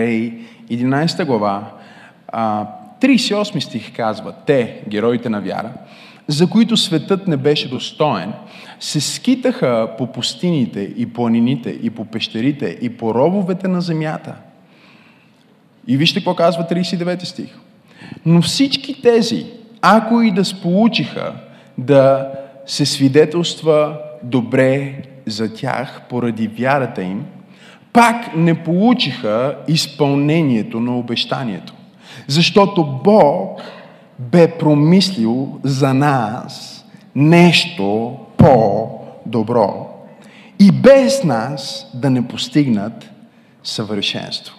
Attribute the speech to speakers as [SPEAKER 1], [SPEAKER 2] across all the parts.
[SPEAKER 1] Евреи, 11 глава, а, 38 стих казва, те, героите на вяра, за които светът не беше достоен, се скитаха по пустините и планините и по пещерите и по робовете на земята. И вижте какво казва 39 стих. Но всички тези, ако и да сполучиха да се свидетелства добре за тях поради вярата им, пак не получиха изпълнението на обещанието. Защото Бог бе промислил за нас нещо по-добро и без нас да не постигнат съвършенство.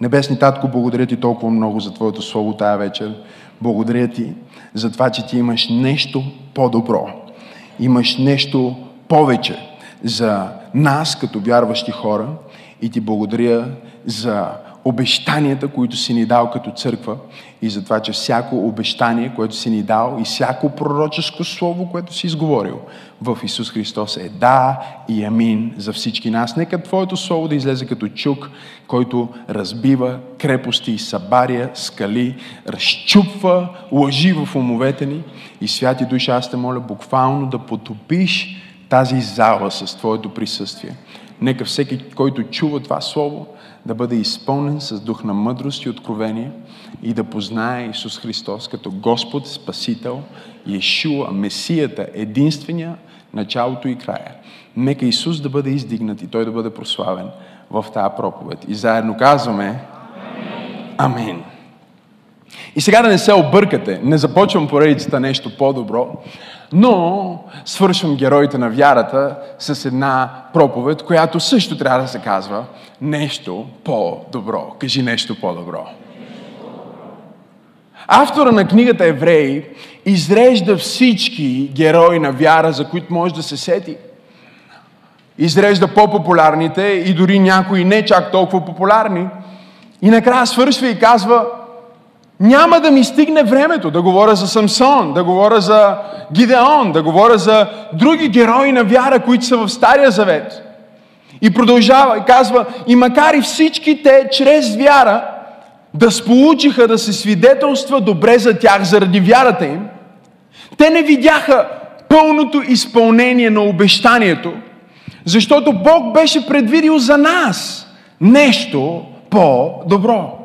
[SPEAKER 1] Небесни Татко, благодаря ти толкова много за Твоето Слово тая вечер. Благодаря ти за това, че ти имаш нещо по-добро. Имаш нещо повече за нас като вярващи хора и ти благодаря за обещанията, които си ни дал като църква и за това, че всяко обещание, което си ни дал и всяко пророческо слово, което си изговорил в Исус Христос е да и амин за всички нас. Нека Твоето слово да излезе като чук, който разбива крепости, събаря, скали, разчупва лъжи в умовете ни и святи душа, аз те моля буквално да потопиш тази зала с Твоето присъствие. Нека всеки, който чува това Слово, да бъде изпълнен с дух на мъдрост и откровение и да познае Исус Христос като Господ, Спасител, Иешуа, Месията, единствения, началото и края. Нека Исус да бъде издигнат и Той да бъде прославен в тази проповед. И заедно казваме Амин. И сега да не се объркате, не започвам поредицата нещо по-добро, но свършвам героите на вярата с една проповед, която също трябва да се казва нещо по-добро. Кажи нещо по-добро. Автора на книгата Евреи изрежда всички герои на вяра, за които може да се сети. Изрежда по-популярните и дори някои не чак толкова популярни. И накрая свършва и казва, няма да ми стигне времето да говоря за Самсон, да говоря за Гидеон, да говоря за други герои на вяра, които са в Стария Завет. И продължава и казва, и макар и всички те чрез вяра да сполучиха да се свидетелства добре за тях заради вярата им, те не видяха пълното изпълнение на обещанието, защото Бог беше предвидил за нас нещо по-добро.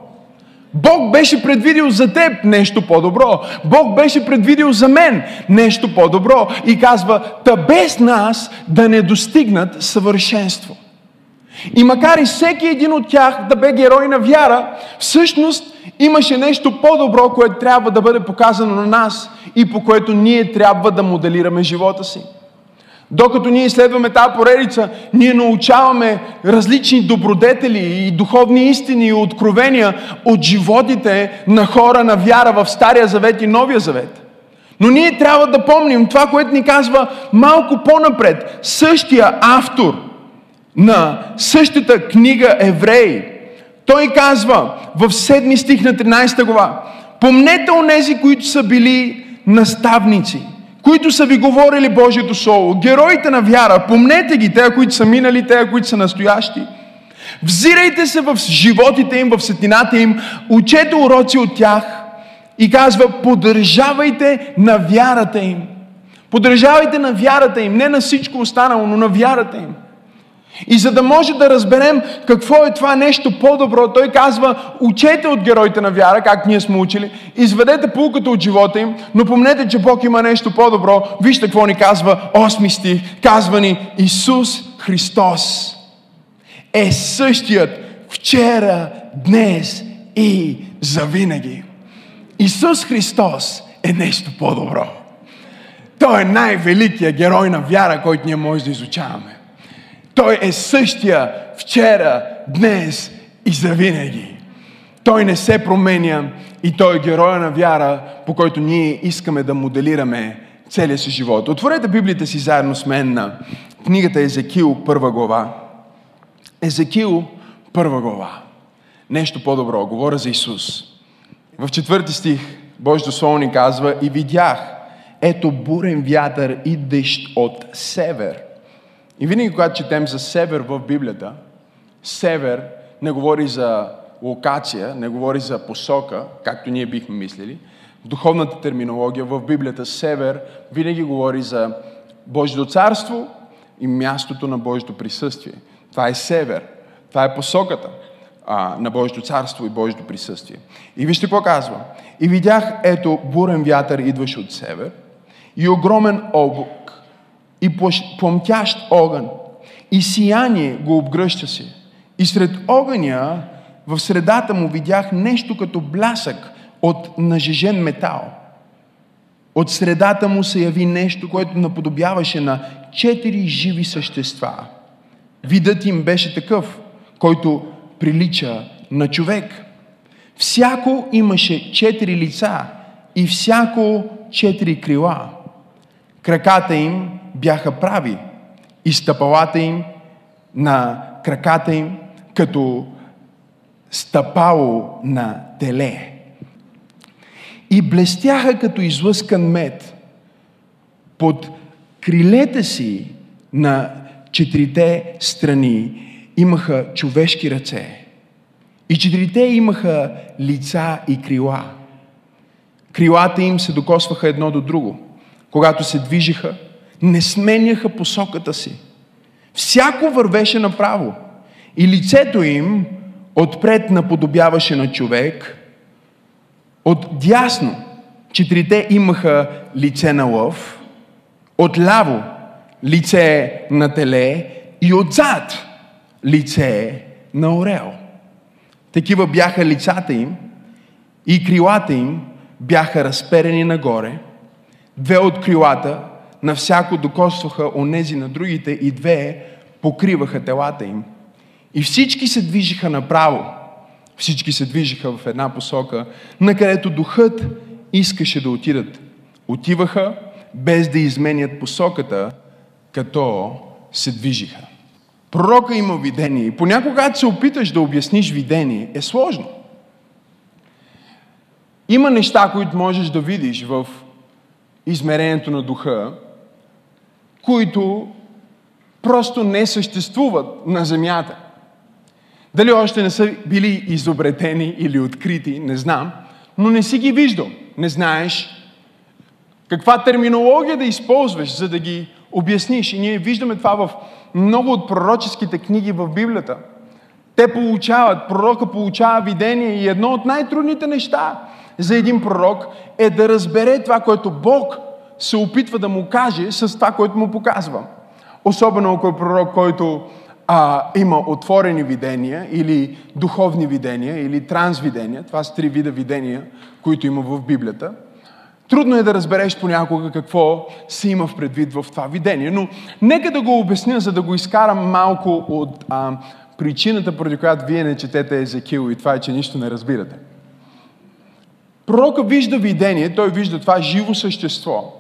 [SPEAKER 1] Бог беше предвидил за теб нещо по-добро. Бог беше предвидил за мен нещо по-добро. И казва, та без нас да не достигнат съвършенство. И макар и всеки един от тях да бе герой на вяра, всъщност имаше нещо по-добро, което трябва да бъде показано на нас и по което ние трябва да моделираме живота си. Докато ние изследваме тази поредица, ние научаваме различни добродетели и духовни истини и откровения от животите на хора на вяра в Стария Завет и Новия Завет. Но ние трябва да помним това, което ни казва малко по-напред. Същия автор на същата книга Евреи. Той казва в 7 стих на 13 глава Помнете онези, които са били наставници – които са ви говорили Божието Слово, героите на вяра, помнете ги, те, които са минали, те, които са настоящи. Взирайте се в животите им, в сетината им, учете уроци от тях и казва, поддържавайте на вярата им. Поддържавайте на вярата им, не на всичко останало, но на вярата им. И за да може да разберем какво е това нещо по-добро, той казва, учете от героите на вяра, как ние сме учили, изведете полуката от живота им, но помнете, че Бог има нещо по-добро. Вижте какво ни казва 8 стих. Казва ни, Исус Христос е същият вчера, днес и завинаги. Исус Христос е нещо по-добро. Той е най-великият герой на вяра, който ние може да изучаваме. Той е същия вчера, днес и завинаги. Той не се променя и той е героя на вяра, по който ние искаме да моделираме целия си живот. Отворете Библията си заедно с мен на книгата Езекил, първа глава. Езекил, първа глава. Нещо по-добро. Говоря за Исус. В четвърти стих Божието Слово ни казва и видях, ето бурен вятър, идещ от север и винаги, когато четем за север в Библията, север не говори за локация, не говори за посока, както ние бихме мислили. Духовната терминология в Библията север винаги говори за Божието царство и мястото на Божието присъствие. Това е север. Това е посоката а, на Божието царство и Божието присъствие. И вижте какво казва. И видях, ето, бурен вятър идваше от север и огромен облак и плъмтящ огън и сияние го обгръща се. И сред огъня, в средата му видях нещо като блясък от нажежен метал. От средата му се яви нещо, което наподобяваше на четири живи същества. Видът им беше такъв, който прилича на човек. Всяко имаше четири лица и всяко четири крила. Краката им бяха прави и стъпалата им на краката им като стъпало на теле. И блестяха като излъскан мед. Под крилете си на четирите страни имаха човешки ръце. И четирите имаха лица и крила. Крилата им се докосваха едно до друго. Когато се движиха, не сменяха посоката си. Всяко вървеше направо. И лицето им отпред наподобяваше на човек, от дясно четирите имаха лице на лъв, отляво лице на теле и отзад лице на орел. Такива бяха лицата им и крилата им бяха разперени нагоре. Две от крилата на всяко докосваха онези на другите и две покриваха телата им. И всички се движиха направо. Всички се движиха в една посока, на където духът искаше да отидат. Отиваха без да изменят посоката, като се движиха. Пророка има видение. И понякога, когато се опиташ да обясниш видение, е сложно. Има неща, които можеш да видиш в измерението на духа, които просто не съществуват на земята. Дали още не са били изобретени или открити, не знам, но не си ги виждал. Не знаеш каква терминология да използваш, за да ги обясниш. И ние виждаме това в много от пророческите книги в Библията. Те получават, пророка получава видение и едно от най-трудните неща за един пророк е да разбере това, което Бог се опитва да му каже с това, което му показва. Особено ако е пророк, който а, има отворени видения или духовни видения или трансвидения. Това са три вида видения, които има в Библията – Трудно е да разбереш понякога какво се има в предвид в това видение, но нека да го обясня, за да го изкарам малко от а, причината, поради която вие не четете Езекил и това е, че нищо не разбирате. Пророка вижда видение, той вижда това живо същество,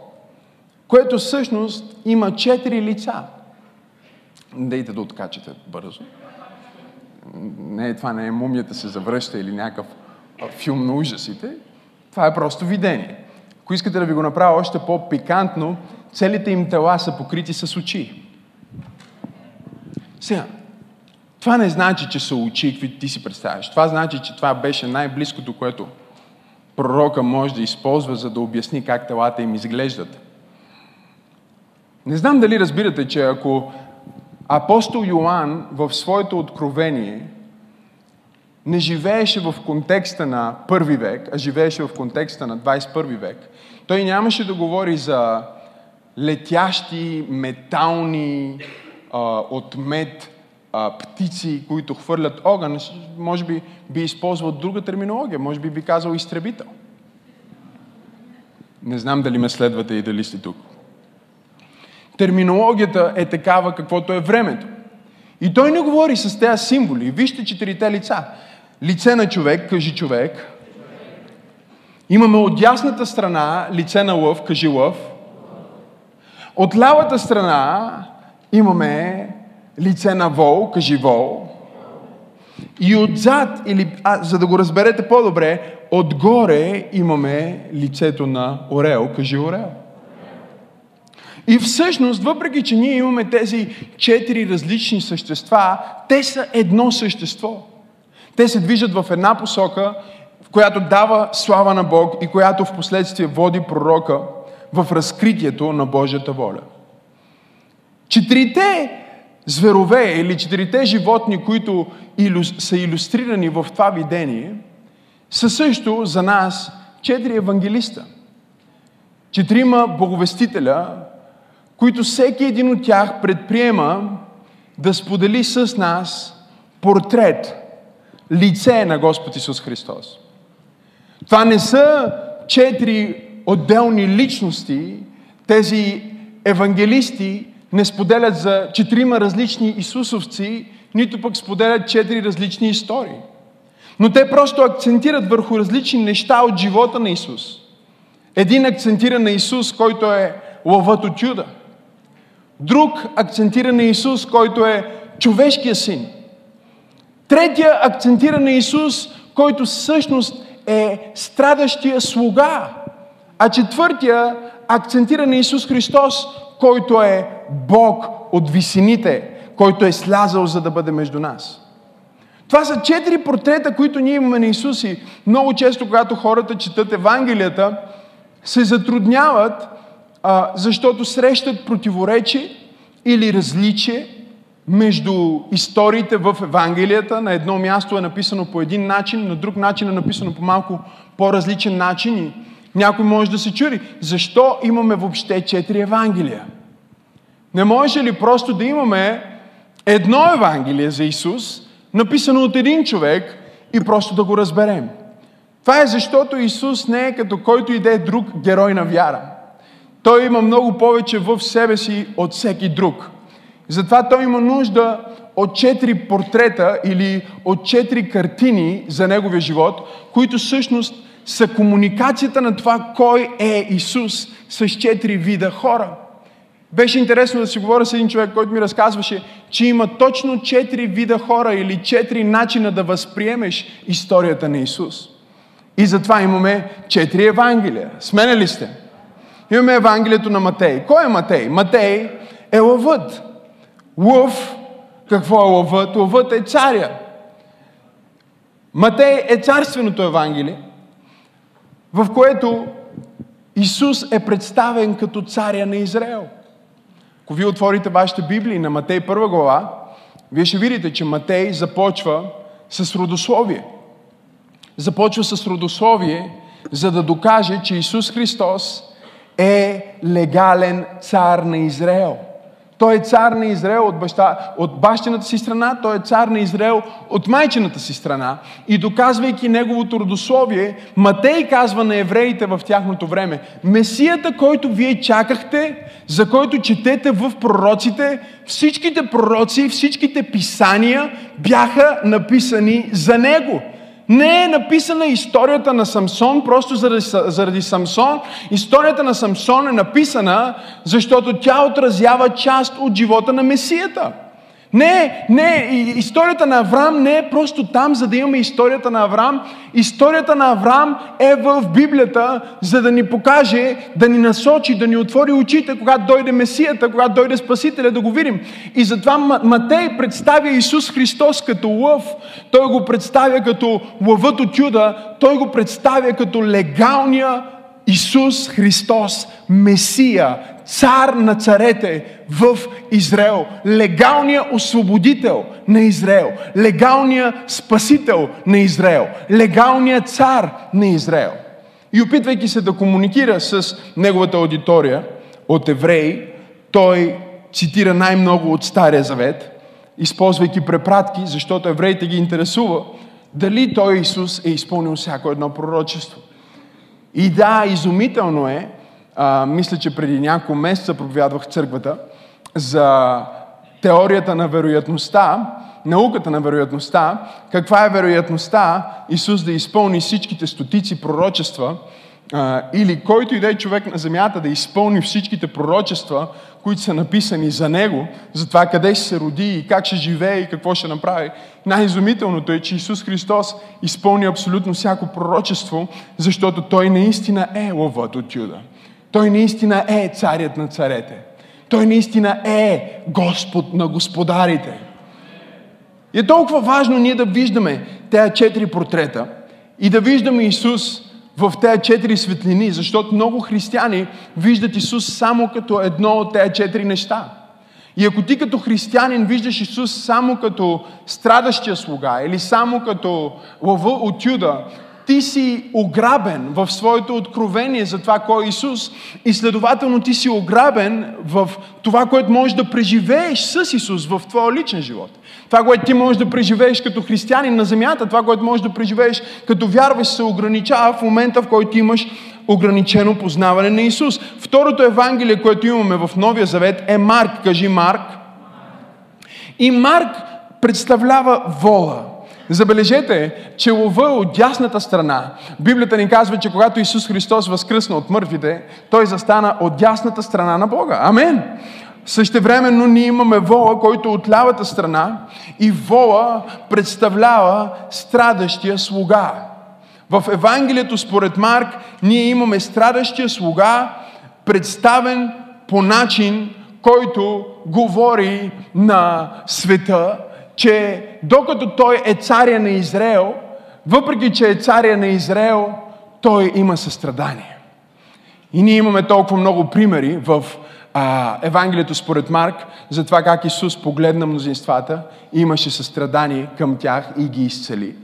[SPEAKER 1] което всъщност има четири лица. Дейте да откачате бързо. Не, това не е мумията се завръща или някакъв филм на ужасите. Това е просто видение. Ако искате да ви го направя още по-пикантно, целите им тела са покрити с очи. Сега, това не значи, че са очи, какви ти си представяш. Това значи, че това беше най-близкото, което пророка може да използва, за да обясни как телата им изглеждат. Не знам дали разбирате, че ако апостол Йоанн в своето откровение не живееше в контекста на първи век, а живееше в контекста на 21 век, той нямаше да говори за летящи, метални, а, от мед а, птици, които хвърлят огън. Може би би използвал друга терминология, може би би казал изтребител. Не знам дали ме следвате и дали сте тук. Терминологията е такава, каквото е времето. И той не говори с тези символи. Вижте четирите лица. Лице на човек, кажи човек. Имаме от дясната страна лице на лъв, кажи лъв. От лявата страна имаме лице на вол, кажи вол. И отзад, или, а, за да го разберете по-добре, отгоре имаме лицето на орел, кажи орел. И всъщност, въпреки че ние имаме тези четири различни същества, те са едно същество. Те се движат в една посока, в която дава слава на Бог и която в последствие води пророка в разкритието на Божията воля. Четирите зверове или четирите животни, които са иллюстрирани в това видение, са също за нас четири евангелиста. Четирима боговестителя, които всеки един от тях предприема да сподели с нас портрет, лице на Господ Исус Христос. Това не са четири отделни личности, тези евангелисти не споделят за четирима различни Исусовци, нито пък споделят четири различни истории. Но те просто акцентират върху различни неща от живота на Исус. Един акцентира на Исус, който е лъвът от чуда. Друг акцентира на Исус, който е човешкия син. Третия акцентира на Исус, който всъщност е страдащия слуга. А четвъртия акцентира на Исус Христос, който е Бог от висините, който е слязал за да бъде между нас. Това са четири портрета, които ние имаме на Исус и много често, когато хората четат Евангелията, се затрудняват, а, защото срещат противоречие или различие между историите в Евангелията. На едно място е написано по един начин, на друг начин е написано по малко по-различен начин. И някой може да се чури, защо имаме въобще четири Евангелия? Не може ли просто да имаме едно Евангелие за Исус, написано от един човек и просто да го разберем? Това е защото Исус не е като който и да е друг герой на вяра. Той има много повече в себе си от всеки друг. Затова той има нужда от четири портрета или от четири картини за неговия живот, които всъщност са комуникацията на това кой е Исус с четири вида хора. Беше интересно да си говоря с един човек, който ми разказваше, че има точно четири вида хора или четири начина да възприемеш историята на Исус. И затова имаме четири Евангелия. Смене ли сте? Имаме Евангелието на Матей. Кой е Матей? Матей е лъвът. Лъв, какво е лъвът? Лъвът е царя. Матей е царственото Евангелие, в което Исус е представен като царя на Израел. Ако вие отворите вашите Библии на Матей първа глава, вие ще видите, че Матей започва с родословие. Започва с родословие, за да докаже, че Исус Христос е легален цар на Израел. Той е цар на Израел от, баща, от бащината си страна, той е цар на Израел от майчината си страна. И доказвайки неговото родословие, Матей казва на евреите в тяхното време, Месията, който вие чакахте, за който четете в пророците, всичките пророци, всичките писания бяха написани за него. Не е написана историята на Самсон просто заради, заради Самсон. Историята на Самсон е написана, защото тя отразява част от живота на Месията. Не, не, историята на Авраам не е просто там, за да имаме историята на Авраам. Историята на Авраам е в Библията, за да ни покаже, да ни насочи, да ни отвори очите, когато дойде Месията, когато дойде Спасителя, да го видим. И затова Матей представя Исус Христос като лъв. Той го представя като лъвът от чуда. Той го представя като легалния Исус Христос, Месия, цар на царете в Израел, легалният освободител на Израел, легалният спасител на Израел, легалният цар на Израел. И опитвайки се да комуникира с неговата аудитория от евреи, той цитира най-много от Стария Завет, използвайки препратки, защото евреите ги интересува дали той Исус е изпълнил всяко едно пророчество. И да, изумително е, а, мисля, че преди няколко месеца проповядвах църквата за теорията на вероятността, науката на вероятността, каква е вероятността Исус да изпълни всичките стотици пророчества, а, или който и да е човек на земята да изпълни всичките пророчества, които са написани за него, за това къде ще се роди и как ще живее и какво ще направи. Най-изумителното е, че Исус Христос изпълни абсолютно всяко пророчество, защото Той наистина е лъвът от Юда. Той наистина е царят на царете. Той наистина е Господ на господарите. И е толкова важно ние да виждаме тези четири портрета и да виждаме Исус в тези четири светлини, защото много християни виждат Исус само като едно от тези четири неща. И ако ти като християнин виждаш Исус само като страдащия слуга или само като лъва от Юда, ти си ограбен в своето откровение за това кой е Исус и следователно ти си ограбен в това, което можеш да преживееш с Исус в твоя личен живот. Това, което ти можеш да преживееш като християнин на земята, това, което можеш да преживееш като вярваш, се ограничава в момента, в който имаш ограничено познаване на Исус. Второто Евангелие, което имаме в Новия Завет е Марк. Кажи Марк. И Марк представлява вола. Забележете, че лова е от дясната страна. Библията ни казва, че когато Исус Христос възкръсна от мъртвите, Той застана от дясната страна на Бога. Амен! Същевременно ние имаме вола, който е от лявата страна и вола представлява страдащия слуга. В Евангелието според Марк ние имаме страдащия слуга, представен по начин, който говори на света, че докато той е царя на Израел, въпреки че е царя на Израел, той има състрадание. И ние имаме толкова много примери в а, Евангелието според Марк за това как Исус погледна мнозинствата имаше състрадание към тях и ги изцели.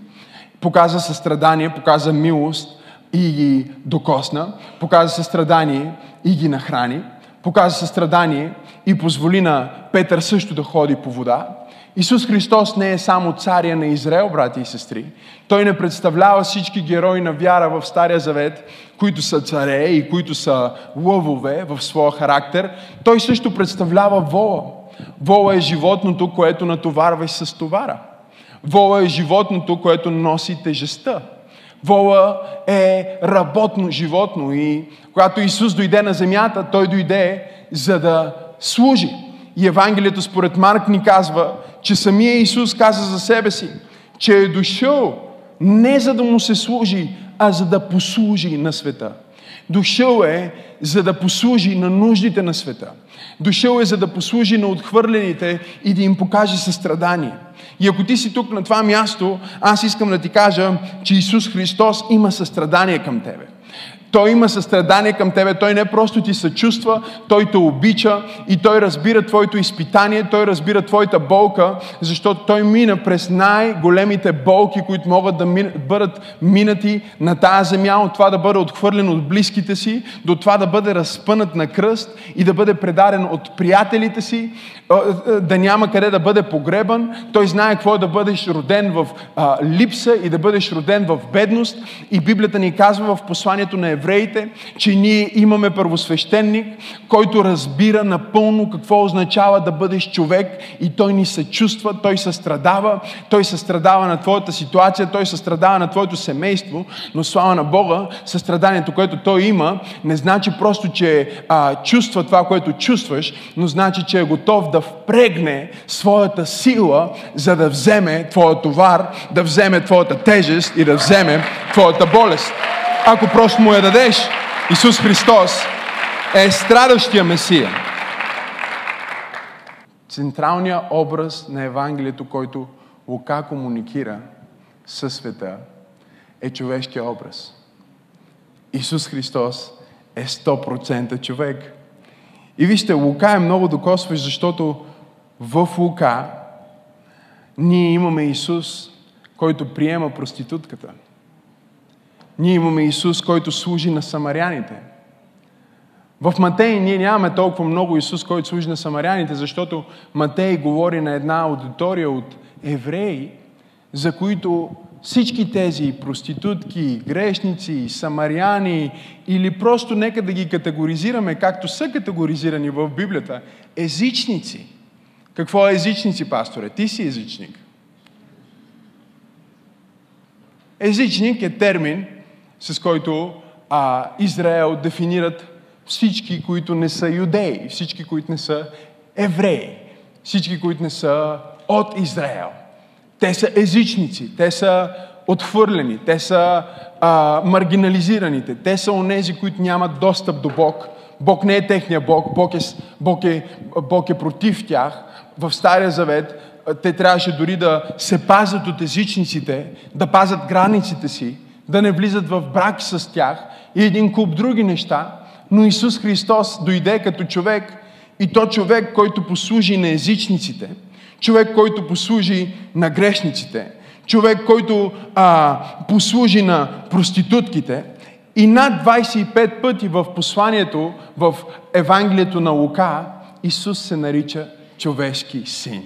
[SPEAKER 1] Показа състрадание, показа милост и ги докосна. Показа състрадание и ги нахрани. Показа състрадание и позволи на Петър също да ходи по вода. Исус Христос не е само царя на Израел, брати и сестри. Той не представлява всички герои на вяра в Стария Завет, които са царе и които са лъвове в своя характер. Той също представлява вола. Вола е животното, което натоварваш с товара. Вола е животното, което носи тежестта. Вола е работно животно и когато Исус дойде на земята, Той дойде за да служи. И Евангелието според Марк ни казва, че самия Исус каза за себе си, че е дошъл не за да му се служи, а за да послужи на света. Дошъл е за да послужи на нуждите на света. Дошъл е за да послужи на отхвърлените и да им покаже състрадание. И ако ти си тук на това място, аз искам да ти кажа, че Исус Христос има състрадание към тебе. Той има състрадание към тебе, той не просто ти съчувства, той те обича и той разбира твоето изпитание, той разбира твоята болка, защото той мина през най-големите болки, които могат да бъдат минати на тази земя, от това да бъде отхвърлен от близките си, до това да бъде разпънат на кръст и да бъде предаден от приятелите си, да няма къде да бъде погребан. Той знае какво е да бъдеш роден в липса и да бъдеш роден в бедност. И Библията ни казва в посланието на евреите, че ние имаме първосвещеник, който разбира напълно какво означава да бъдеш човек и той ни се чувства, той се страдава, той се страдава на твоята ситуация, той се страдава на твоето семейство, но слава на Бога, състраданието, което той има, не значи просто, че а, чувства това, което чувстваш, но значи, че е готов да впрегне своята сила, за да вземе твоя товар, да вземе твоята тежест и да вземе твоята болест. Ако просто му я дадеш, Исус Христос е страдащия Месия. Централният образ на Евангелието, който Лука комуникира със света, е човешкия образ. Исус Христос е 100% човек. И вижте, Лука е много докосващ, защото в Лука ние имаме Исус, който приема проститутката. Ние имаме Исус, който служи на самаряните. В Матей ние нямаме толкова много Исус, който служи на самаряните, защото Матей говори на една аудитория от евреи, за които всички тези проститутки, грешници, самаряни или просто нека да ги категоризираме, както са категоризирани в Библията, езичници. Какво е езичници, пасторе? Ти си езичник. Езичник е термин, с който а, Израел дефинират всички, които не са юдеи, всички, които не са евреи, всички, които не са от Израел. Те са езичници, те са отхвърлени, те са а, маргинализираните, те са онези, които нямат достъп до Бог. Бог не е техния Бог, Бог е, Бог е, Бог е против тях. В Стария Завет те трябваше дори да се пазят от езичниците, да пазят границите си, да не влизат в брак с тях и един куп други неща. Но Исус Христос дойде като човек и то човек, който послужи на езичниците, човек, който послужи на грешниците, човек, който а, послужи на проститутките. И над 25 пъти в посланието, в Евангелието на Лука, Исус се нарича човешки син.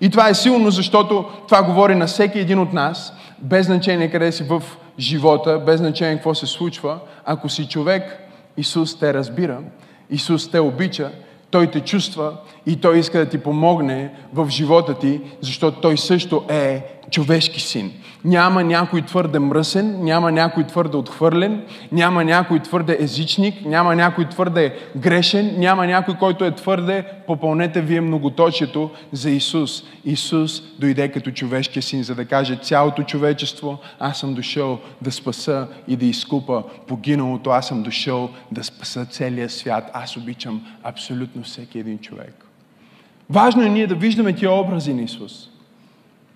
[SPEAKER 1] И това е силно, защото това говори на всеки един от нас, без значение къде си в живота, без значение какво се случва. Ако си човек, Исус те разбира, Исус те обича, Той те чувства и Той иска да ти помогне в живота ти, защото Той също е човешки син. Няма някой твърде мръсен, няма някой твърде отхвърлен, няма някой твърде езичник, няма някой твърде грешен, няма някой, който е твърде, попълнете вие многоточието за Исус. Исус дойде като човешки син, за да каже цялото човечество, аз съм дошъл да спаса и да изкупа погиналото, аз съм дошъл да спаса целия свят. Аз обичам абсолютно всеки един човек. Важно е ние да виждаме тия образи на Исус.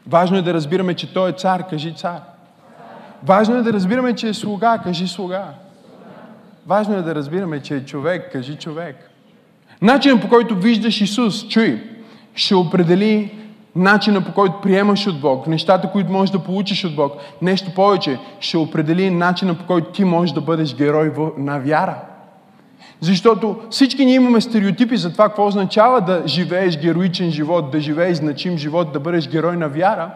[SPEAKER 1] Важно е да разбираме, че Той е цар, кажи цар. Важно е да разбираме, че е слуга, кажи слуга. Важно е да разбираме, че е човек, кажи човек. Начинът по който виждаш Исус, чуй, ще определи начина по който приемаш от Бог, нещата, които можеш да получиш от Бог. Нещо повече, ще определи начина по който ти можеш да бъдеш герой на вяра. Защото всички ние имаме стереотипи за това какво означава да живееш героичен живот, да живееш значим живот, да бъдеш герой на вяра.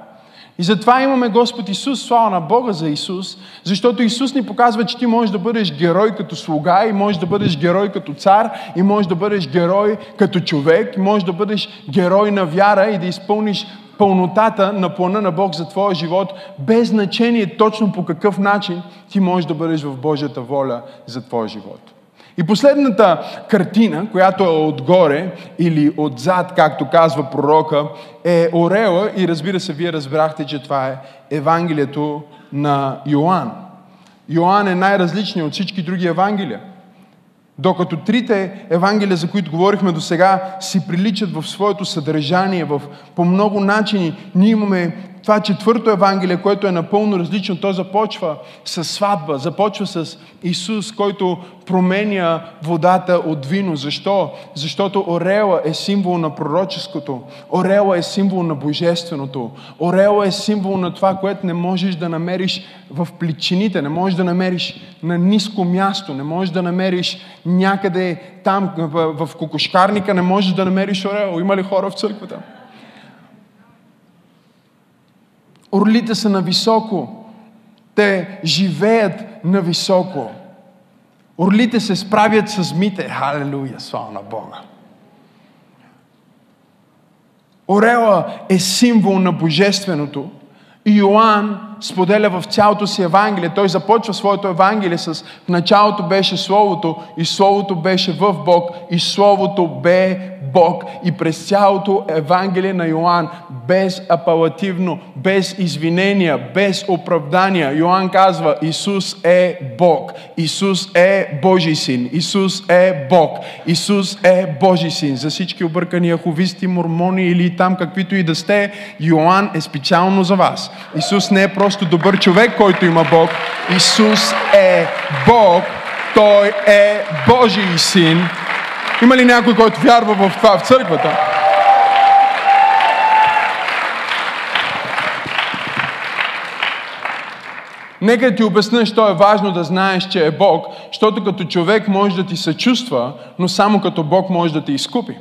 [SPEAKER 1] И затова имаме Господ Исус, слава на Бога за Исус, защото Исус ни показва, че ти можеш да бъдеш герой като слуга, и можеш да бъдеш герой като цар, и можеш да бъдеш герой като човек, и можеш да бъдеш герой на вяра и да изпълниш пълнотата на плана на Бог за твоя живот, без значение точно по какъв начин ти можеш да бъдеш в Божията воля за твоя живот. И последната картина, която е отгоре или отзад, както казва пророка, е Орела и разбира се, вие разбрахте, че това е Евангелието на Йоанн. Йоанн е най-различният от всички други Евангелия. Докато трите Евангелия, за които говорихме до сега, си приличат в своето съдържание, в, по много начини, ние имаме това четвърто Евангелие, което е напълно различно, то започва с сватба, започва с Исус, който променя водата от вино. Защо? Защото Орела е символ на пророческото. Орела е символ на божественото. Орела е символ на това, което не можеш да намериш в плечините, не можеш да намериш на ниско място, не можеш да намериш някъде там в, кокошкарника, не можеш да намериш орел. Има ли хора в църквата? Орлите са на високо. Те живеят на високо. Орлите се справят с змите. Халелуя, слава на Бога. Орела е символ на божественото. И Йоанн споделя в цялото си Евангелие. Той започва своето Евангелие с в началото беше Словото и Словото беше в Бог и Словото бе Бог. И през цялото Евангелие на Йоанн, без апелативно, без извинения, без оправдания, Йоанн казва, Исус е Бог. Исус е Божий син. Исус е Бог. Исус е Божий син. За всички объркани аховисти, мормони или там каквито и да сте, Йоанн е специално за вас. Исус не е просто добър човек, който има Бог. Исус е Бог. Той е Божий син. Има ли някой, който вярва в това в църквата? Нека ти обясня, що е важно да знаеш, че е Бог, защото като човек може да ти съчувства, но само като Бог може да те изкупи.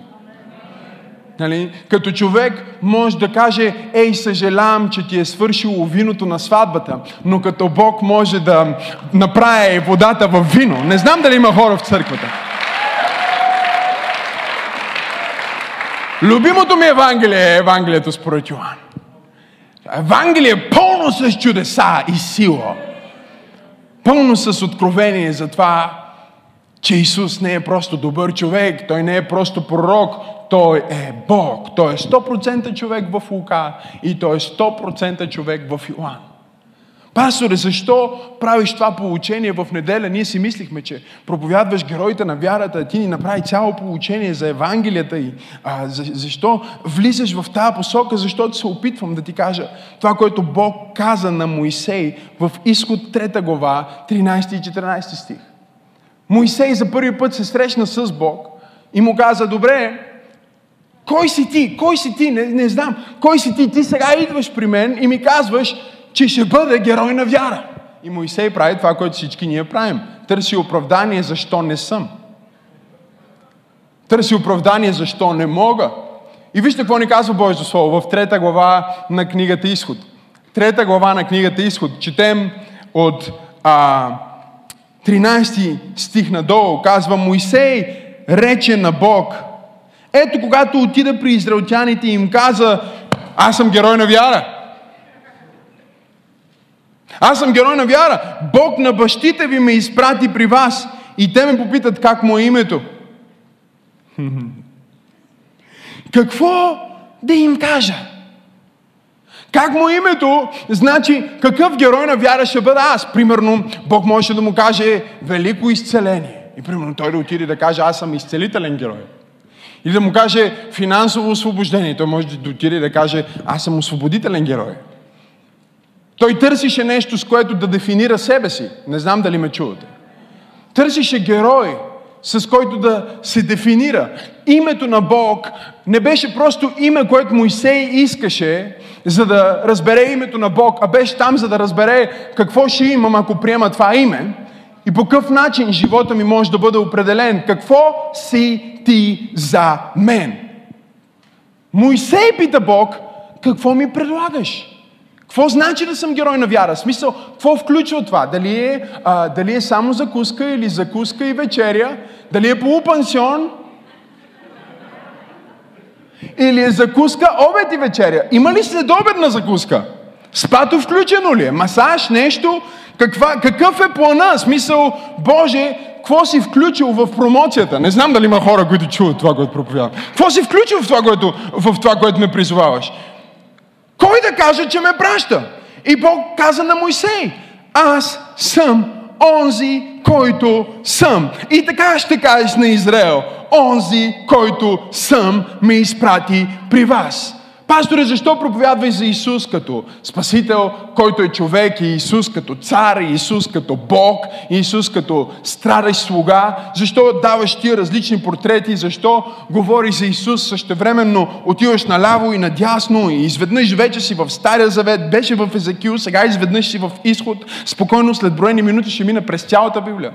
[SPEAKER 1] Нали? Като човек може да каже, ей, съжалявам, че ти е свършило виното на сватбата, но като Бог може да направи водата в вино. Не знам дали има хора в църквата. Любимото ми Евангелие е Евангелието според Йоан. Евангелие е пълно с чудеса и сила. Пълно с откровение за това, че Исус не е просто добър човек, Той не е просто пророк, Той е Бог. Той е 100% човек в Лука и Той е 100% човек в Йоан. Пасторе, защо правиш това получение в неделя? Ние си мислихме, че проповядваш героите на вярата, ти ни направи цяло получение за Евангелията и а, за, защо влизаш в тази посока? Защото се опитвам да ти кажа това, което Бог каза на Моисей в изход 3 глава, 13 и 14 стих. Моисей за първи път се срещна с Бог и му каза, добре, кой си ти? Кой си ти? Не, не знам. Кой си ти? Ти сега идваш при мен и ми казваш, че ще бъде герой на вяра. И Моисей прави това, което всички ние правим. Търси оправдание защо не съм. Търси оправдание защо не мога. И вижте какво ни казва Божието Слово в трета глава на книгата Изход. Трета глава на книгата Изход. Четем от а, 13 стих надолу. Казва Моисей рече на Бог. Ето когато отида при израелтяните и им каза, аз съм герой на вяра. Аз съм герой на вяра. Бог на бащите ви ме изпрати при вас. И те ме попитат как му е името. Какво да им кажа? Как му е името, значи какъв герой на вяра ще бъда аз? Примерно, Бог можеше да му каже велико изцеление. И примерно той да отиде да каже, аз съм изцелителен герой. Или да му каже финансово освобождение. Той може да отиде да каже, аз съм освободителен герой. Той търсише нещо, с което да дефинира себе си. Не знам дали ме чувате. Търсише герой, с който да се дефинира. Името на Бог не беше просто име, което Моисей искаше, за да разбере името на Бог, а беше там, за да разбере какво ще имам, ако приема това име и по какъв начин живота ми може да бъде определен. Какво си ти за мен? Моисей пита Бог, какво ми предлагаш? Какво значи да съм герой на вяра? Смисъл, какво включва това? Дали е, а, дали е само закуска или закуска и вечеря? Дали е полупансион? Или е закуска, обед и вечеря? Има ли следобедна закуска? Спато включено ли е? Масаж, нещо? Каква, какъв е плана? Смисъл, Боже, какво си включил в промоцията? Не знам дали има хора, които чуват това, което проповядвам. Какво си включил в това, което, в това, което ме призоваваш? Кой да каже, че ме праща? И Бог каза на Моисей, аз съм онзи, който съм. И така ще кажеш на Израел, онзи, който съм, ме изпрати при вас. Пасторе, защо проповядвай за Исус като Спасител, който е човек, и Исус като цар, и Исус като Бог, и Исус като страдащ слуга? Защо даваш тия различни портрети? Защо говориш за Исус същевременно отиваш наляво и надясно и изведнъж вече си в Стария Завет, беше в Езекил, сега изведнъж си в Изход, спокойно след броени минути ще мина през цялата Библия.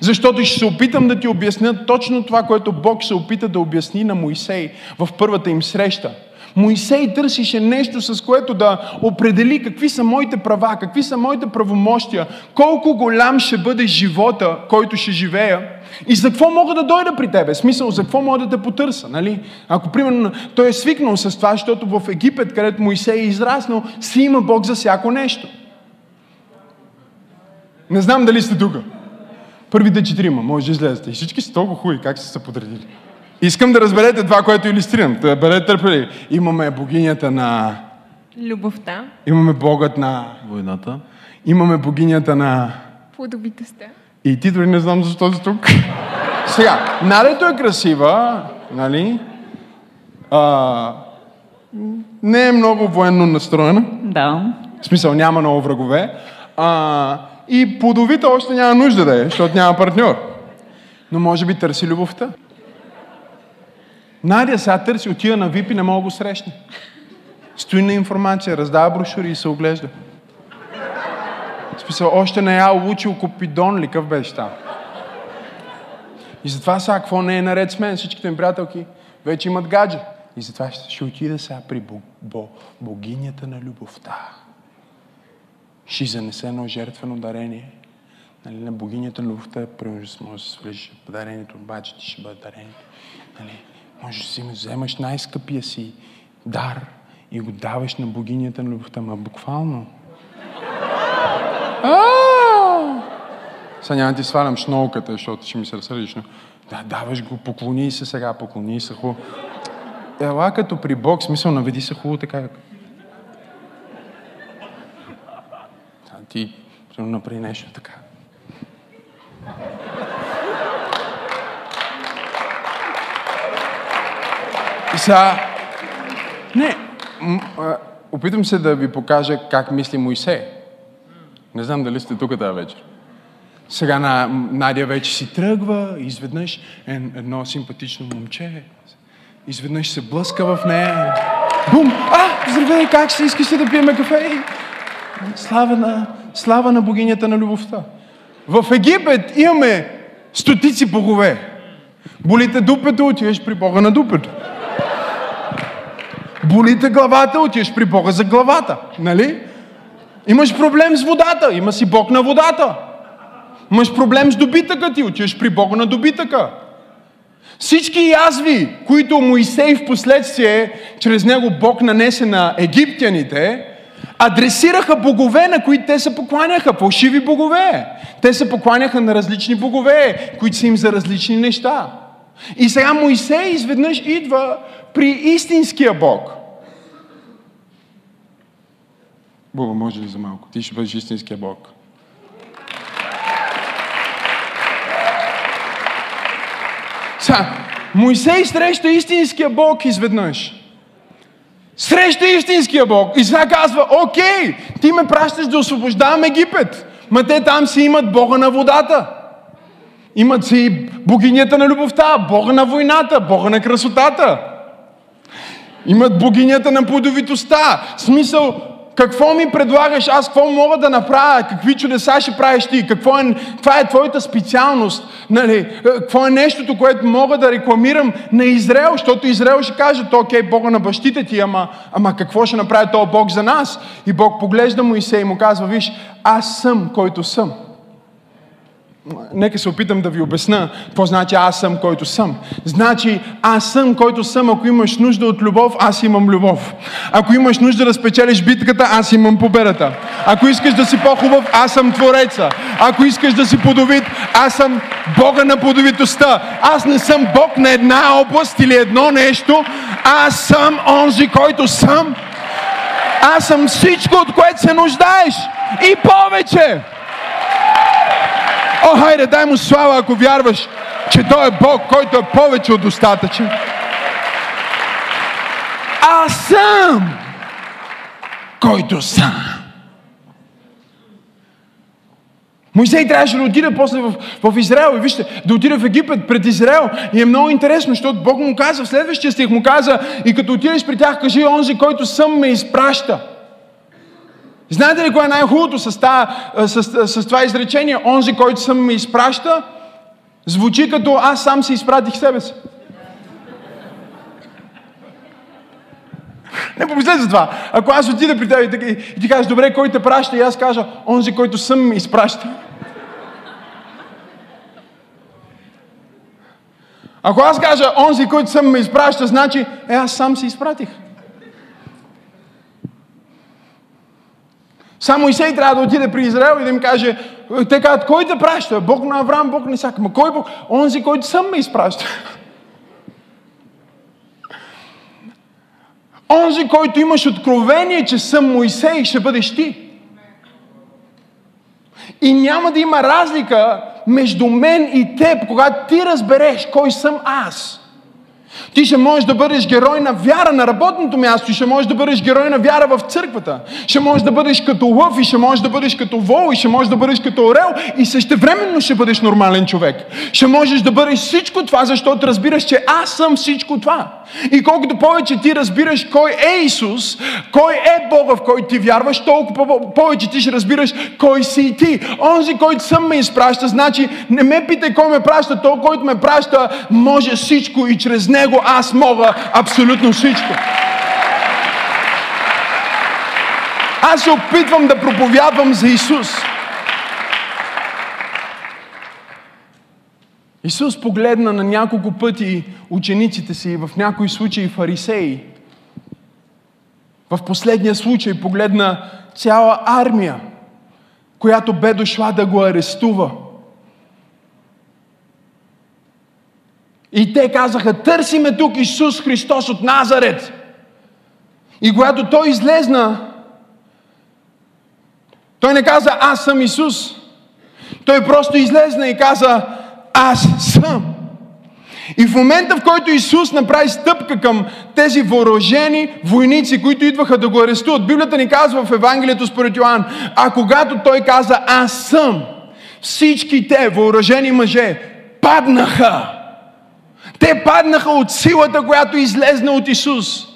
[SPEAKER 1] Защото ще се опитам да ти обясня точно това, което Бог се опита да обясни на Моисей в първата им среща – Моисей търсише нещо, с което да определи какви са моите права, какви са моите правомощия, колко голям ще бъде живота, който ще живея и за какво мога да дойда при тебе? Смисъл, за какво мога да те потърса, нали? Ако, примерно, той е свикнал с това, защото в Египет, където Моисей е израснал, си има Бог за всяко нещо. Не знам дали сте тук. Първите четирима, може да излезете. И всички са толкова хубави, как са се подредили. Искам да разберете това, което иллюстрирам. Да бъдете търпеливи. Имаме богинята на...
[SPEAKER 2] Любовта.
[SPEAKER 1] Имаме богът на...
[SPEAKER 3] Войната.
[SPEAKER 1] Имаме богинята на...
[SPEAKER 2] Плодовитостта.
[SPEAKER 1] И ти дори не знам защо си тук. Сега, Надето е красива, нали? А, не е много военно настроена.
[SPEAKER 4] Да.
[SPEAKER 1] В смисъл, няма много врагове. А, и плодовита още няма нужда да е, защото няма партньор. Но може би търси любовта. Надя сега търси, отива на VIP и не мога да го срещне. Стои на информация, раздава брошури и се оглежда. В смисъл, още не я учил Купидон ли, къв беше там. И затова сега, какво не е наред с мен, всичките ми приятелки вече имат гадже. И затова ще, ще отида сега при бо, бо, богинята на любовта. Ще занесе едно жертвено дарение. Нали, на богинята на любовта, примерно, може да свалиш дарението, обаче ти ще бъде дарението. Нали, може да си вземаш най-скъпия си дар и го даваш на богинята на любовта, ма буквално. Сега няма да ти свалям шнолката, защото ще ми се разсърдиш, да, даваш го, поклони се сега, поклони се хубаво. Ела като при Бог, смисъл, наведи се хубаво така. ти примерно, направи нещо така. Сега, не, м- а, опитвам се да ви покажа как мисли Моисей. Не знам дали сте тук тази вечер. Сега на, Надя вече си тръгва, изведнъж е- едно симпатично момче, изведнъж се блъска в нея. Бум! А, здравей, как се искаш да пиеме кафе? Слава на, слава на богинята на любовта. В Египет имаме стотици богове. Болите дупето, отиваш при Бога на дупето. Болите главата, отиваш при Бога за главата. Нали? Имаш проблем с водата, има си Бог на водата. Имаш проблем с добитъка ти, отиваш при Бога на добитъка. Всички язви, които Моисей в последствие, чрез него Бог нанесе на египтяните, адресираха богове, на които те се покланяха, фалшиви богове. Те се покланяха на различни богове, които са им за различни неща. И сега Моисей изведнъж идва при истинския Бог. Бога, може ли за малко? Ти ще бъдеш истинския Бог. Сега, Моисей среща истинския Бог изведнъж. Среща истинския Бог и сега казва, окей, ти ме пращаш да освобождавам Египет. Ма те там си имат Бога на водата. Имат си богинята на любовта, Бога на войната, Бога на красотата. Имат богинята на плодовитостта. Смисъл, какво ми предлагаш, аз какво мога да направя, какви чудеса ще правиш ти, какво е, това е твоята специалност, нали? какво е нещото, което мога да рекламирам на Израел, защото Израел ще каже, то окей, Бога на бащите ти, ама, ама какво ще направи този Бог за нас? И Бог поглежда Моисей и му казва, виж, аз съм, който съм. Нека се опитам да ви обясна какво значи аз съм, който съм. Значи аз съм, който съм. Ако имаш нужда от любов, аз имам любов. Ако имаш нужда да спечелиш битката, аз имам победата. Ако искаш да си по-хубав, аз съм Твореца. Ако искаш да си плодовит, аз съм Бога на плодовитостта. Аз не съм Бог на една област или едно нещо. Аз съм онзи, който съм. Аз съм всичко, от което се нуждаеш. И повече. О, хайде, дай му слава, ако вярваш, че Той е Бог, който е повече от достатъчен. Аз съм, който съм. Моисей трябваше да отиде после в, в Израел и вижте, да отиде в Египет пред Израел. И е много интересно, защото Бог му каза, в следващия стих му каза, и като отидеш при тях, кажи, онзи, който съм ме изпраща. Знаете ли кое е най-хубавото с, с, с, с това изречение? Онзи, който съм ме изпраща, звучи като аз сам си изпратих себе си. Не помислете за това. Ако аз отида при теб и, и ти кажеш, добре, кой те праща? И аз кажа, онзи, който съм ме изпраща. Ако аз кажа, онзи, който съм ме изпраща, значи, е, аз сам се изпратих. Само Исей трябва да отиде при Израел и да им каже, те казват, кой те праща? Бог на Авраам, Бог на Исаак. Ма кой Бог? Онзи, който сам ме изпраща. Онзи, който имаш откровение, че съм Моисей, ще бъдеш ти. И няма да има разлика между мен и теб, когато ти разбереш кой съм аз. Ти ще можеш да бъдеш герой на вяра на работното място, ще можеш да бъдеш герой на вяра в църквата. Ще можеш да бъдеш като лъв и ще можеш да бъдеш като вол и ще можеш да бъдеш като орел и същевременно ще бъдеш нормален човек. Ще можеш да бъдеш всичко това, защото разбираш, че аз съм всичко това. И колкото повече ти разбираш кой е Исус, кой е Бога, в който ти вярваш, толкова повече ти ще разбираш кой си ти. Онзи, който съм ме изпраща, значи не ме питай кой ме праща, той, който ме праща, може всичко и чрез него аз мога абсолютно всичко. Аз се опитвам да проповядвам за Исус. Исус погледна на няколко пъти учениците си, в някои случаи фарисеи. В последния случай погледна цяла армия, която бе дошла да го арестува. И те казаха, търсиме тук Исус Христос от Назарет. И когато той излезна, Той не каза, аз съм Исус. Той просто излезна и каза, аз съм. И в момента, в който Исус направи стъпка към тези въоръжени войници, които идваха да го арестуват, Библията ни казва в Евангелието според Йоанн, а когато той каза, аз съм, всички те, въоръжени мъже, паднаха. Те паднаха от силата, която излезна от Исус.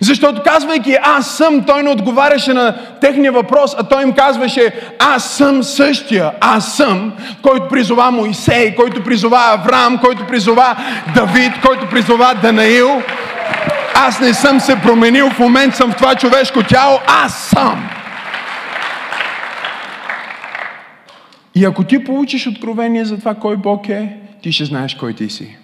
[SPEAKER 1] Защото казвайки аз съм, той не отговаряше на техния въпрос, а той им казваше аз съм същия, аз съм, който призова Моисей, който призова Авраам, който призова Давид, който призова Данаил. Аз не съм се променил, в момент съм в това човешко тяло, аз съм. И ако ти получиш откровение за това кой Бог е, ти ще знаеш кой ти си.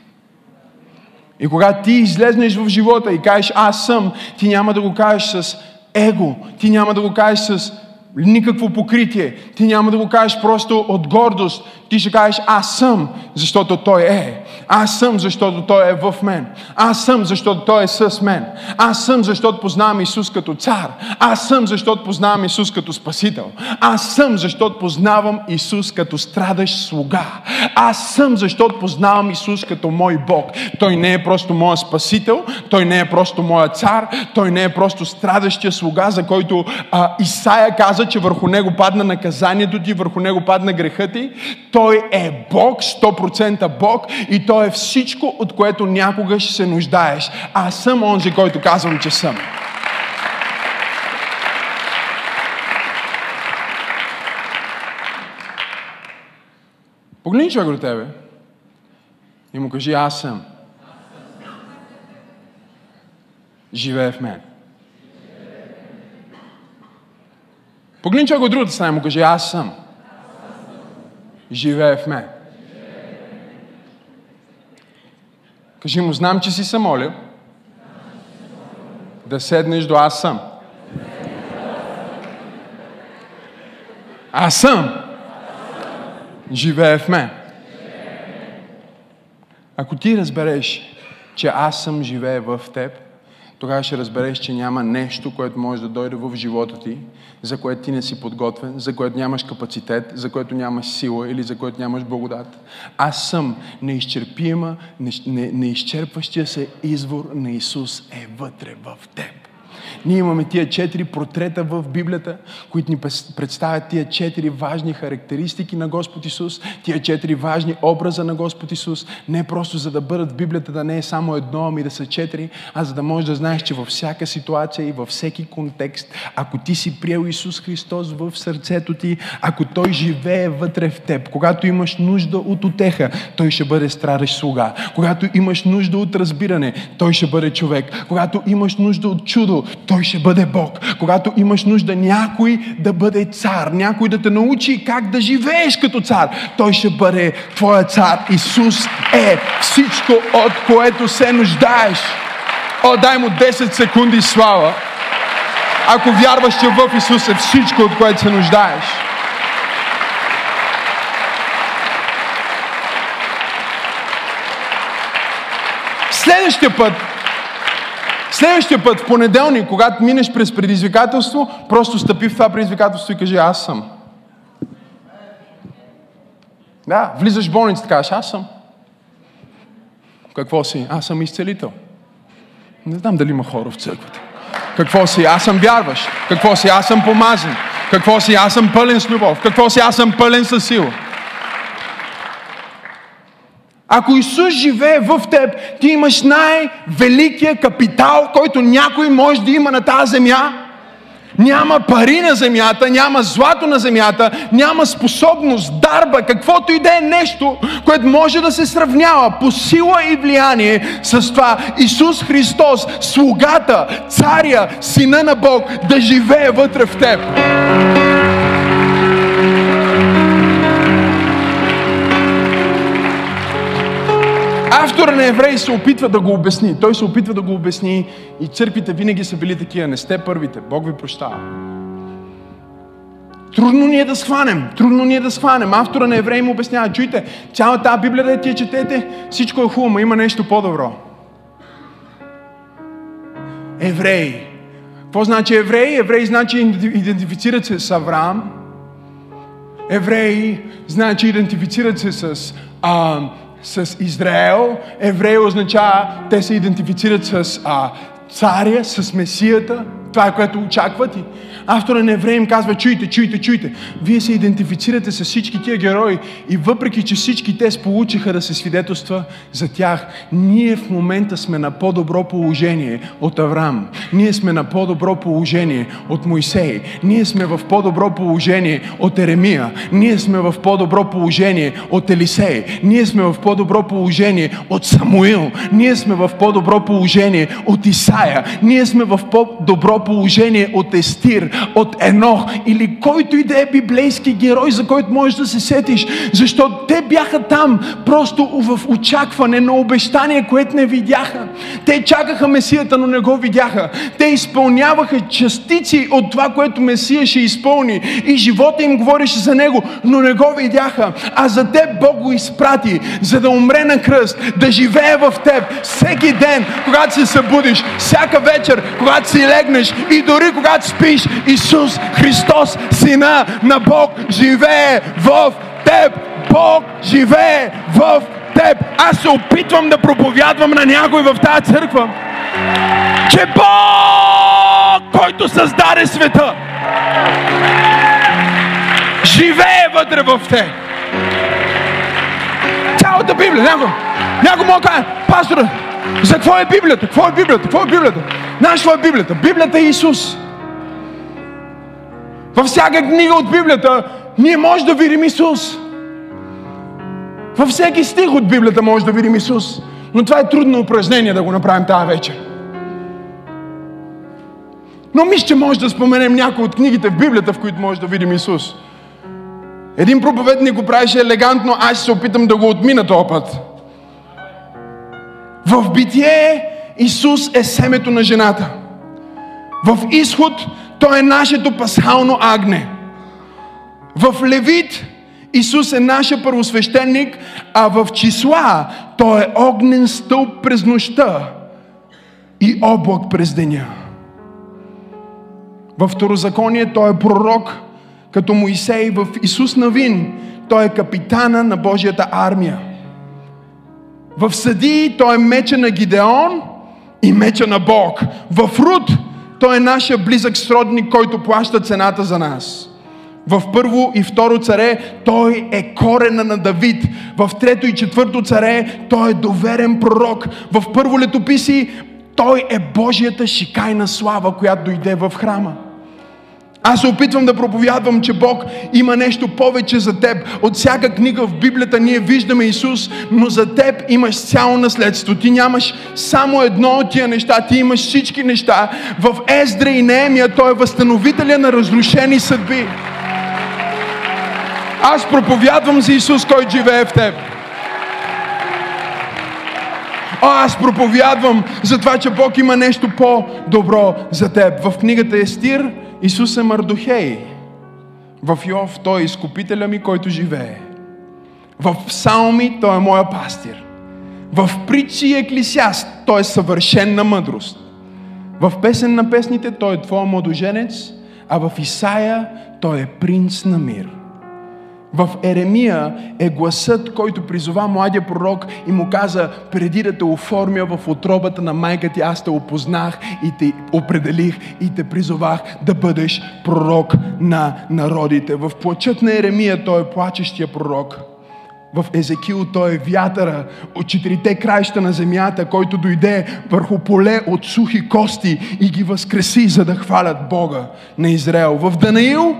[SPEAKER 1] И когато ти излезнеш в живота и кажеш аз съм, ти няма да го кажеш с его, ти няма да го кажеш с никакво покритие, ти няма да го кажеш просто от гордост, ти ще кажеш аз съм, защото Той е. Аз съм, защото Той е в мен. Аз съм, защото Той е с мен. Аз съм, защото познавам Исус като цар. Аз съм, защото познавам Исус като спасител. Аз съм, защото познавам Исус като страдащ слуга. Аз съм, защото познавам Исус като мой Бог. Той не е просто моя спасител, Той не е просто моя цар, Той не е просто страдащия слуга, за който а, Исаия каза, че върху него падна наказанието ти, върху него падна греха ти. Той е Бог, 100% Бог и Той е всичко, от което някога ще се нуждаеш. Аз съм онзи, който казвам, че съм. Погледни човек до тебе и му кажи, аз съм. Живее в мен. Погледни от другата страна и му кажи, аз съм. Живее в мен. Кажи му, знам, че си се молил да седнеш до аз съм. Аз съм. Живее в мен. Ако ти разбереш, че аз съм живее в теб, тогава ще разбереш, че няма нещо, което може да дойде в живота ти, за което ти не си подготвен, за което нямаш капацитет, за което нямаш сила или за което нямаш благодат. Аз съм неизчерпима, не, не, неизчерпващия се извор на Исус е вътре в теб. Ние имаме тия четири портрета в Библията, които ни представят тия четири важни характеристики на Господ Исус, тия четири важни образа на Господ Исус, не просто за да бъдат в Библията да не е само едно, ами да са четири, а за да можеш да знаеш, че във всяка ситуация и във всеки контекст, ако ти си приел Исус Христос в сърцето ти, ако Той живее вътре в теб, когато имаш нужда от отеха, Той ще бъде страдащ слуга. Когато имаш нужда от разбиране, Той ще бъде човек. Когато имаш нужда от чудо, той ще бъде Бог. Когато имаш нужда някой да бъде цар, някой да те научи как да живееш като цар, той ще бъде твоя цар. Исус е всичко, от което се нуждаеш. О, дай му 10 секунди слава. Ако вярваш, че в Исус е всичко, от което се нуждаеш. Следващия път, Следващия път, в понеделник, когато минеш през предизвикателство, просто стъпи в това предизвикателство и кажи аз съм. Да, влизаш в болницата, кажеш аз съм. Какво си? Аз съм изцелител. Не знам дали има хора в църквата. Какво си? Аз съм вярващ. Какво си? Аз съм помазан. Какво си? Аз съм пълен с любов. Какво си? Аз съм пълен с сила. Ако Исус живее в теб, ти имаш най-великия капитал, който някой може да има на тази земя. Няма пари на земята, няма злато на земята, няма способност, дарба, каквото и да е нещо, което може да се сравнява по сила и влияние с това Исус Христос, слугата, царя, сина на Бог, да живее вътре в теб. Автора на Евреи се опитва да го обясни. Той се опитва да го обясни и църквите винаги са били такива. Не сте първите. Бог ви прощава. Трудно ни е да схванем. Трудно ни е да схванем. Автора на Евреи му обяснява. Чуйте, цялата тази Библия да ти я четете, всичко е хубаво, има нещо по-добро. Евреи. Какво значи евреи? Евреи значи идентифицират се с Авраам, Евреи, значи идентифицират се с, а, с Израел. Евреи означава, те се идентифицират с а, царя, с Месията. Това е което очакват и автора на Евреи им казва, чуйте, чуйте, чуйте. Вие се идентифицирате с всички тия герои и въпреки, че всички те сполучиха да се свидетелства за тях, ние в момента сме на по-добро положение от Авраам. Ние сме на по-добро положение от Моисей. Ние сме в по-добро положение от Еремия. Ние сме в по-добро положение от Елисей. Ние сме в по-добро положение от Самуил. Ние сме в по-добро положение от Исаия. Ние сме в по-добро положение от Естир, от Енох или който и да е библейски герой, за който можеш да се сетиш. Защото те бяха там просто в очакване на обещание, което не видяха. Те чакаха Месията, но не го видяха. Те изпълняваха частици от това, което Месия ще изпълни. И живота им говореше за него, но не го видяха. А за теб Бог го изпрати, за да умре на кръст, да живее в теб всеки ден, когато се събудиш, всяка вечер, когато си легнеш и дори когато спиш, Исус Христос, Сина на Бог, живее в теб. Бог живее в теб. Аз се опитвам да проповядвам на някой в тази църква, че Бог, който създаде света, живее вътре в теб. Цялата Библия, някой, някой може да каже, пастора, за какво е Библията? Какво е Библията? Какво е Библията? Знаеш какво е Библията? Библията е Исус. Във всяка книга от Библията ние може да видим Исус. Във всеки стих от Библията може да видим Исус. Но това е трудно упражнение да го направим тази вечер. Но мисля, че може да споменем някои от книгите в Библията, в които може да видим Исус. Един проповедник го правеше елегантно, аз се опитам да го отмина този път. В битие Исус е семето на жената. В изход той е нашето пасхално агне. В Левит Исус е нашия първосвещеник, а в числа Той е огнен стълб през нощта и облак през деня. В Второзаконие Той е пророк, като Моисей в Исус Навин. Той е капитана на Божията армия. В Съдии Той е меча на Гидеон и меча на Бог. В Руд той е нашия близък сродник, който плаща цената за нас. В първо и второ царе той е корена на Давид. В трето и четвърто царе той е доверен пророк. В първо летописи той е Божията шикайна слава, която дойде в храма. Аз се опитвам да проповядвам, че Бог има нещо повече за теб. От всяка книга в Библията ние виждаме Исус, но за теб имаш цяло наследство. Ти нямаш само едно от тия неща, ти имаш всички неща. В Ездра и Неемия той е възстановителя на разрушени съдби. Аз проповядвам за Исус, който живее в теб. О, аз проповядвам за това, че Бог има нещо по-добро за теб. В книгата Естир Исус е Мардухей. В Йов той е изкупителя ми, който живее. В Псалми той е моя пастир. В притчи и еклисиаст той е съвършенна мъдрост. В песен на песните той е твоя младоженец, а в Исаия той е принц на мир. В Еремия е гласът, който призова младия пророк и му каза, преди да те оформя в отробата на майка ти, аз те опознах и те определих и те призовах да бъдеш пророк на народите. В плачът на Еремия той е плачещия пророк. В Езекил той е вятъра от четирите краища на земята, който дойде върху поле от сухи кости и ги възкреси, за да хвалят Бога на Израел. В Данаил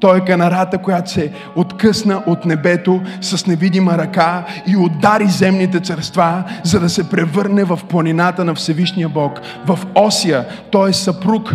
[SPEAKER 1] той е канарата, която се откъсна от небето с невидима ръка и удари земните царства, за да се превърне в планината на Всевишния Бог. В Осия той е съпруг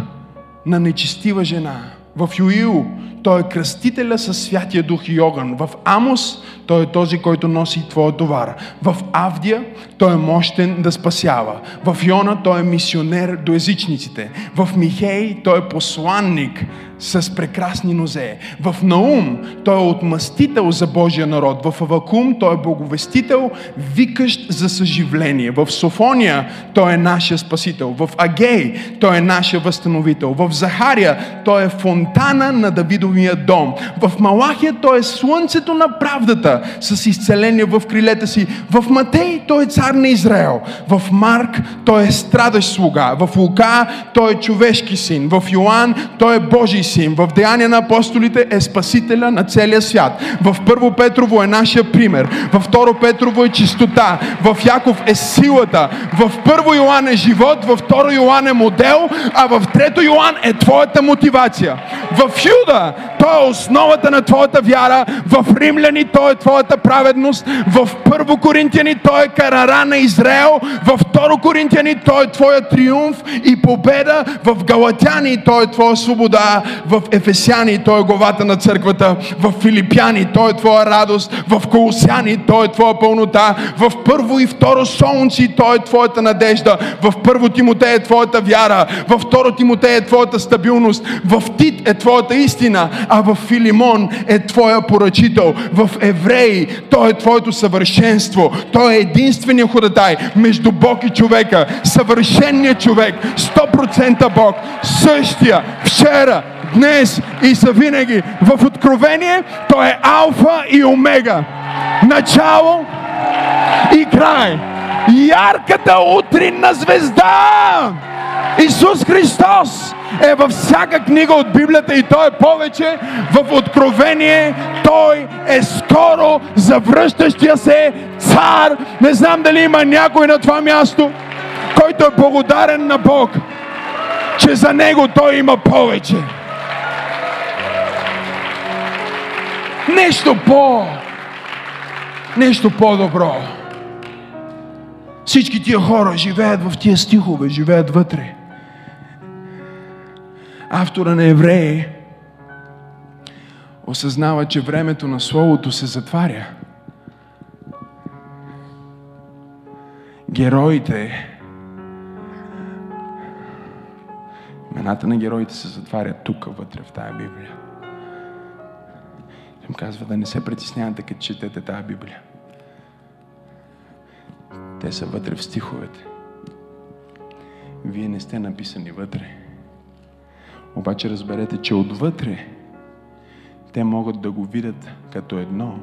[SPEAKER 1] на нечестива жена. В Юил той е кръстителя със Святия Дух и огън. В Амос той е този, който носи твоя товар. В Авдия той е мощен да спасява. В Йона той е мисионер до езичниците. В Михей той е посланник с прекрасни нозе. В Наум той е отмъстител за Божия народ. В Авакум той е боговестител, викащ за съживление. В Софония той е нашия спасител. В Агей той е нашия възстановител. В Захария той е фонтана на Давидови Христовия дом. В Малахия той е слънцето на правдата с изцеление в крилете си. В Матей той е цар на Израел. В Марк той е страдащ слуга. В Лука той е човешки син. В Йоанн той е Божий син. В Деяния на апостолите е спасителя на целия свят. В Първо Петрово е нашия пример. В Второ Петрово е чистота. В Яков е силата. В Първо Йоанн е живот. В Второ Йоанн е модел. А в Трето Йоанн е твоята мотивация. В Юда той е основата на твоята вяра. В Римляни той е твоята праведност. В Първо Коринтияни той е карара на Израел. В Второ Коринтияни той е твоя триумф и победа. В Галатяни той е твоя свобода. В Ефесяни той е главата на църквата. В Филипяни той е твоя радост. В Колосяни той е твоя пълнота. В Първо и Второ Солунци той е твоята надежда. В Първо Тимотей е твоята вяра. В Второ Тимотей е твоята стабилност. В Тит е твоята истина. А в Филимон е твоя поръчител. В Евреи той е твоето съвършенство. Той е единствения ходатай между Бог и човека. Съвършенният човек. 100% Бог. Същия. Вчера, днес и завинаги. В Откровение той е Алфа и Омега. Начало и край. Ярката утринна звезда! Исус Христос е във всяка книга от Библията и Той е повече в Откровение. Той е скоро завръщащия се цар. Не знам дали има някой на това място, който е благодарен на Бог, че за Него Той има повече. Нещо по... Нещо по-добро. Всички тия хора живеят в тия стихове, живеят вътре. Автора на Евреи осъзнава, че времето на Словото се затваря. Героите, имената на героите се затварят тук, вътре в тая Библия. Им казва да не се притеснявате, като четете тази Библия. Те са вътре в стиховете. Вие не сте написани вътре. Обаче разберете, че отвътре те могат да го видят като едно,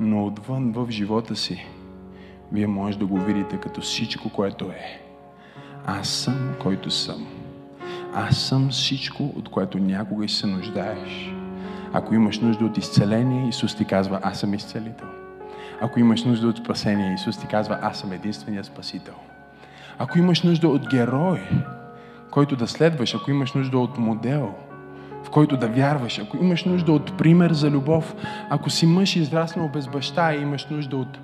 [SPEAKER 1] но отвън в живота си вие може да го видите като всичко, което е. Аз съм, който съм. Аз съм всичко, от което някога се нуждаеш. Ако имаш нужда от изцеление, Исус ти казва, аз съм изцелител. Ако имаш нужда от спасение, Исус ти казва, аз съм единствения спасител. Ако имаш нужда от герой, който да следваш, ако имаш нужда от модел, в който да вярваш, ако имаш нужда от пример за любов, ако си мъж израснал без баща и имаш нужда от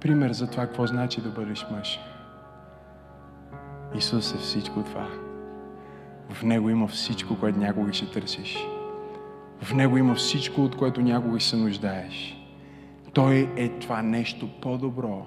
[SPEAKER 1] пример за това, какво значи да бъдеш мъж. Исус е всичко това. В Него има всичко, което някога ще търсиш. В Него има всичко, от което някога ще се нуждаеш. Той е това нещо по-добро.